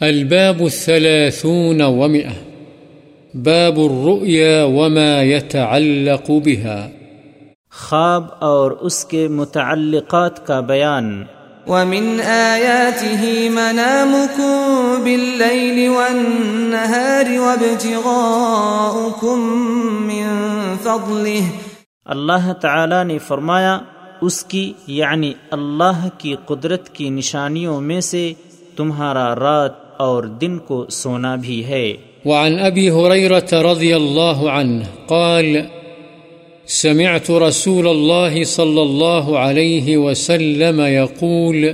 الباب الثلاثون ومئة. باب الرؤيا وما يتعلق بها. خواب اور اس کے متعلقات کا بیان. ومن آياته منامكم بالليل والنهار وابتغاؤكم من فضله. اللہ تعالی نے فرمایا اس کی یعنی اللہ کی قدرت کی نشانیوں میں سے تمہارا رات اور دن کو سونا بھی ہے۔ وعن أبي هريرة رضي الله عنه قال، سمعت رسول الله صلى الله عليه وسلم يقول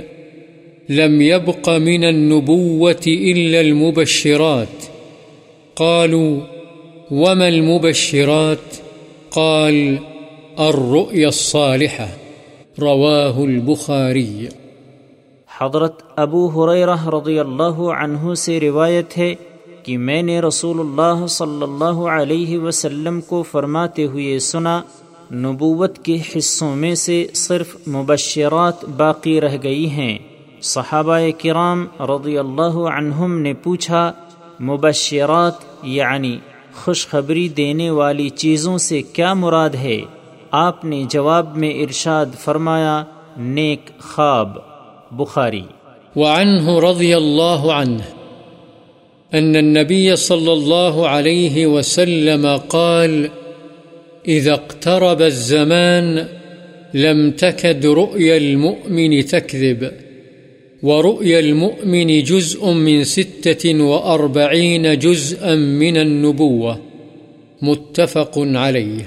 لم يبق من النبوة إلا المبشرات۔ قالوا، وما المبشرات؟ قال، الرؤيا الصالحة۔ رواه البخاري حضرت ابو حریرہ رضی اللہ عنہ سے روایت ہے کہ میں نے رسول اللہ صلی اللہ علیہ وسلم کو فرماتے ہوئے سنا، نبوت کے حصوں میں سے صرف مبشرات باقی رہ گئی ہیں۔ صحابہ کرام رضی اللہ عنہم نے پوچھا، مبشرات یعنی خوشخبری دینے والی چیزوں سے کیا مراد ہے؟ آپ نے جواب میں ارشاد فرمایا، نیک خواب۔ بخاری۔ وعنه رضي الله عنه أن النبي صلى الله عليه وسلم قال إذا اقترب الزمان لم تكد رؤيا المؤمن تكذب ورؤيا المؤمن جزء من ستة وأربعين جزءا من النبوة. متفق عليه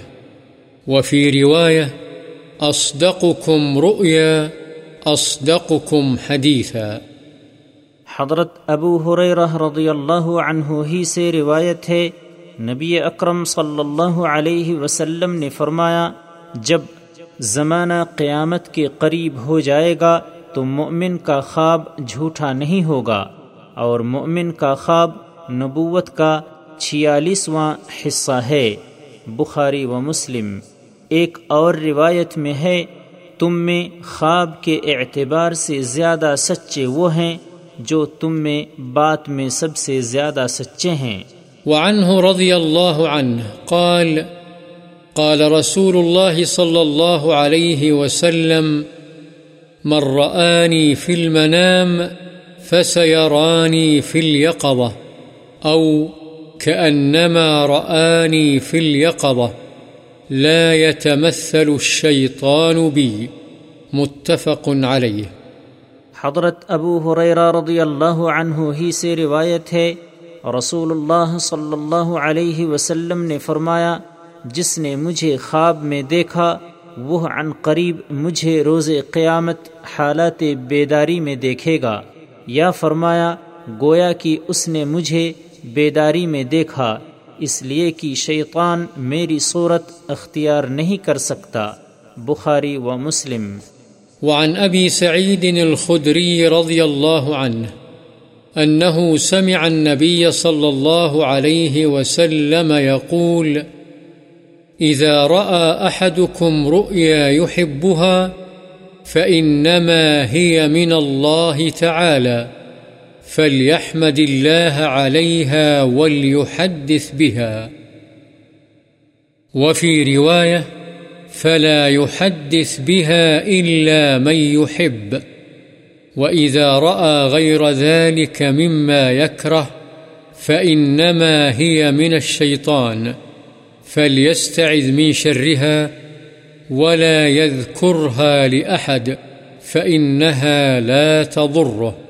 وفي رواية أصدقكم رؤيا أصدقكم حديثا. حضرت ابو حریرہ رضی اللہ عنہ ہی سے روایت ہے، نبی اکرم صلی اللہ علیہ وسلم نے فرمایا، جب زمانہ قیامت کے قریب ہو جائے گا تو مؤمن کا خواب جھوٹا نہیں ہوگا اور مؤمن کا خواب نبوت کا چھیالیسواں حصہ ہے۔ بخاری و مسلم ایک اور روایت میں ہے تم میں خواب کے اعتبار سے زیادہ سچے وہ ہیں جو تم میں بات میں سب سے زیادہ سچے ہیں۔ وعنه رضي الله عنه قال قال رسول الله صلى الله عليه وسلم، من رآني في المنام فسيراني في اليقظة أو كأنما رآني في اليقظة لا يتمثل الشيطان بي، متفق عليه. حضرت ابو حریرہ رضی اللہ عنہ ہی سے روایت ہے رسول اللہ صلی اللہ علیہ وسلم نے فرمایا، جس نے مجھے خواب میں دیکھا، وہ عن قریب مجھے روز قیامت حالات بیداری میں دیکھے گا۔ یا فرمایا، گویا کہ اس نے مجھے بیداری میں دیکھا۔ اس لیے کہ شیطان میری صورت اختیار نہیں کر سکتا۔ بخاری و مسلم۔ وعن أبي سعيد الخدري رضي الله عنه أنه سمع النبي صلى الله عليه وسلم يقول إذا رأى أحدكم رؤيا يحبها فإنما هي من الله تعالى فليحمد الله عليها وليحدث بها. وفي رواية فلا يحدث بها إلا من يحب. وإذا رأى غير ذلك مما يكره، فإنما هي من الشيطان. فليستعذ من شرها ولا يذكرها لأحد، فإنها لا تضره.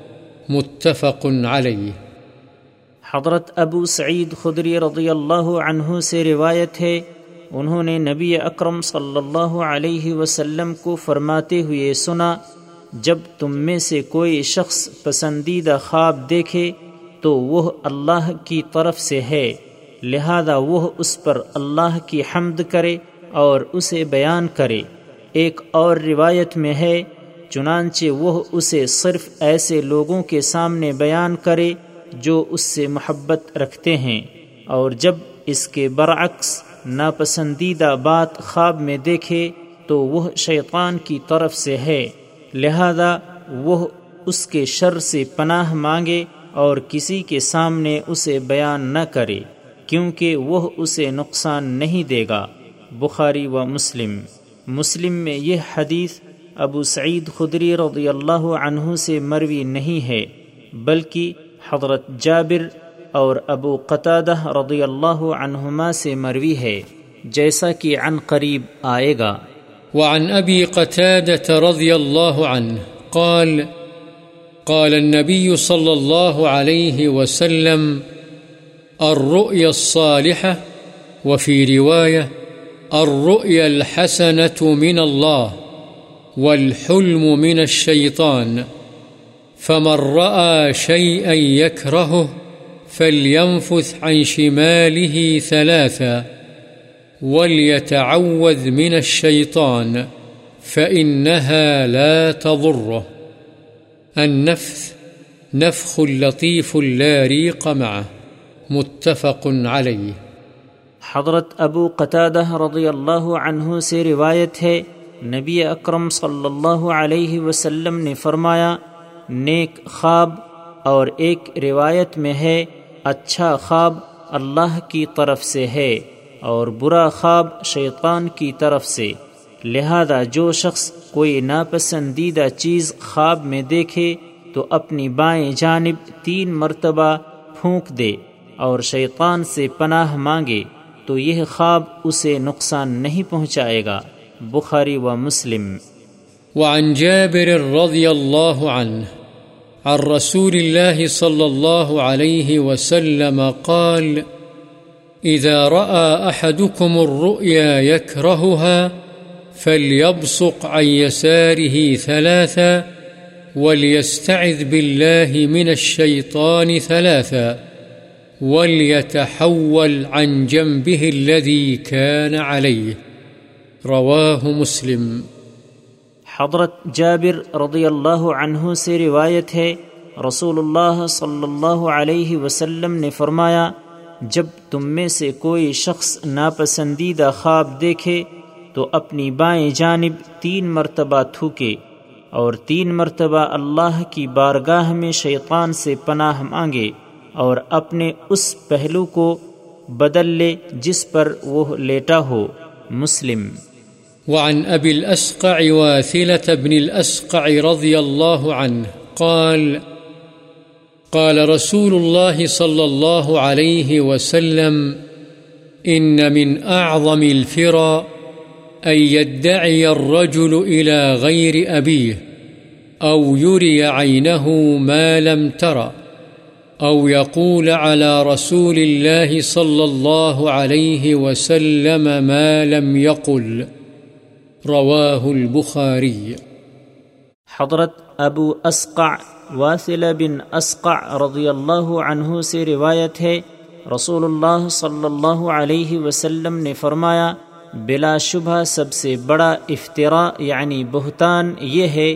متفق عليه حضرت ابو سعید خدری رضی اللہ عنہ سے روایت ہے، انہوں نے نبی اکرم صلی اللہ علیہ وسلم کو فرماتے ہوئے سنا، جب تم میں سے کوئی شخص پسندیدہ خواب دیکھے تو وہ اللہ کی طرف سے ہے، لہذا وہ اس پر اللہ کی حمد کرے اور اسے بیان کرے۔ ایک اور روایت میں ہے چنانچہ وہ اسے صرف ایسے لوگوں کے سامنے بیان کرے جو اس سے محبت رکھتے ہیں اور جب اس کے برعکس ناپسندیدہ بات خواب میں دیکھے تو وہ شیطان کی طرف سے ہے۔ لہذا وہ اس کے شر سے پناہ مانگے اور کسی کے سامنے اسے بیان نہ کرے، کیونکہ وہ اسے نقصان نہیں دے گا۔ بخاری و مسلم۔ مسلم میں یہ حدیث ابو سعید خدری رضی اللہ عنہ سے مروی نہیں ہے، بلکہ حضرت جابر اور ابو قطادہ رضی اللہ عنہما سے مروی ہے، جیسا کہ عن قریب آئے گا۔ وعن أبي قتادة رضي الله عنه قال قال النبي صلى الله عليه وسلم الرؤيا الصالحة وفي رواية الرؤيا الحسنة من الله والحلم من الشيطان، فمن رأى شيئا يكرهه فلينفث عن شماله ثلاثا، وليتعوذ من الشيطان، فإنها لا تضره. النفث نفخ لطيف لا ريق معه، متفق عليه. حضرت ابو قطادہ رضی اللہ عنہ سے روایت ہے نبی اکرم صلی اللہ علیہ وسلم نے فرمایا، نیک خواب اور ایک روایت میں ہے اچھا خواب اللہ کی طرف سے ہے اور برا خواب شیطان کی طرف سے۔ لہذا جو شخص کوئی ناپسندیدہ چیز خواب میں دیکھے، تو اپنی بائیں جانب تین مرتبہ پھونک دے اور شیطان سے پناہ مانگے، تو یہ خواب اسے نقصان نہیں پہنچائے گا۔ بخاری و مسلم۔ وعن جابر رضي الله عنه عن رسول الله صلى الله عليه وسلم قال إذا رأى أحدكم الرؤيا يكرهها فليبصق عن يساره ثلاثا وليستعذ بالله من الشيطان ثلاثا وليتحول عن جنبه الذي كان عليه رواه مسلم۔ حضرت جابر رضی اللہ عنہ سے روایت ہے رسول اللہ صلی اللہ علیہ وسلم نے فرمایا، جب تم میں سے کوئی شخص ناپسندیدہ خواب دیکھے، تو اپنی بائیں جانب تین مرتبہ تھوکے اور تین مرتبہ اللہ کی بارگاہ میں شیطان سے پناہ مانگے اور اپنے اس پہلو کو بدل لے جس پر وہ لیٹا ہو۔ مسلم۔ وعن أبي الأسقع واثلة بن الأسقع رضي الله عنه قال قال رسول الله صلى الله عليه وسلم، إن من أعظم الفرى أن يدعي الرجل إلى غير أبيه أو يري عينه ما لم ترى أو يقول على رسول الله صلى الله عليه وسلم ما لم يقل. رواه البخاري. حضرت ابو اسقع واصل بن اسقع رضی اللہ عنہ سے روایت ہے رسول اللہ صلی اللہ علیہ وسلم نے فرمایا، بلا شبہ سب سے بڑا افطرا یعنی بہتان یہ ہے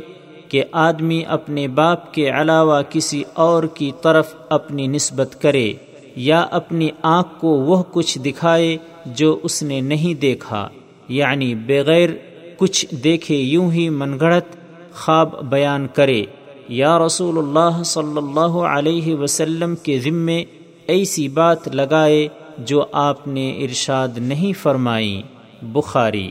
کہ آدمی اپنے باپ کے علاوہ کسی اور کی طرف اپنی نسبت کرے یا اپنی آنکھ کو وہ کچھ دکھائے جو اس نے نہیں دیکھا یعنی بغیر کچھ دیکھے یوں ہی من گھڑت خواب بیان کرے، یا رسول اللہ صلی اللہ علیہ وسلم کے ذمے ایسی بات لگائے جو آپ نے ارشاد نہیں فرمائی، بخاری۔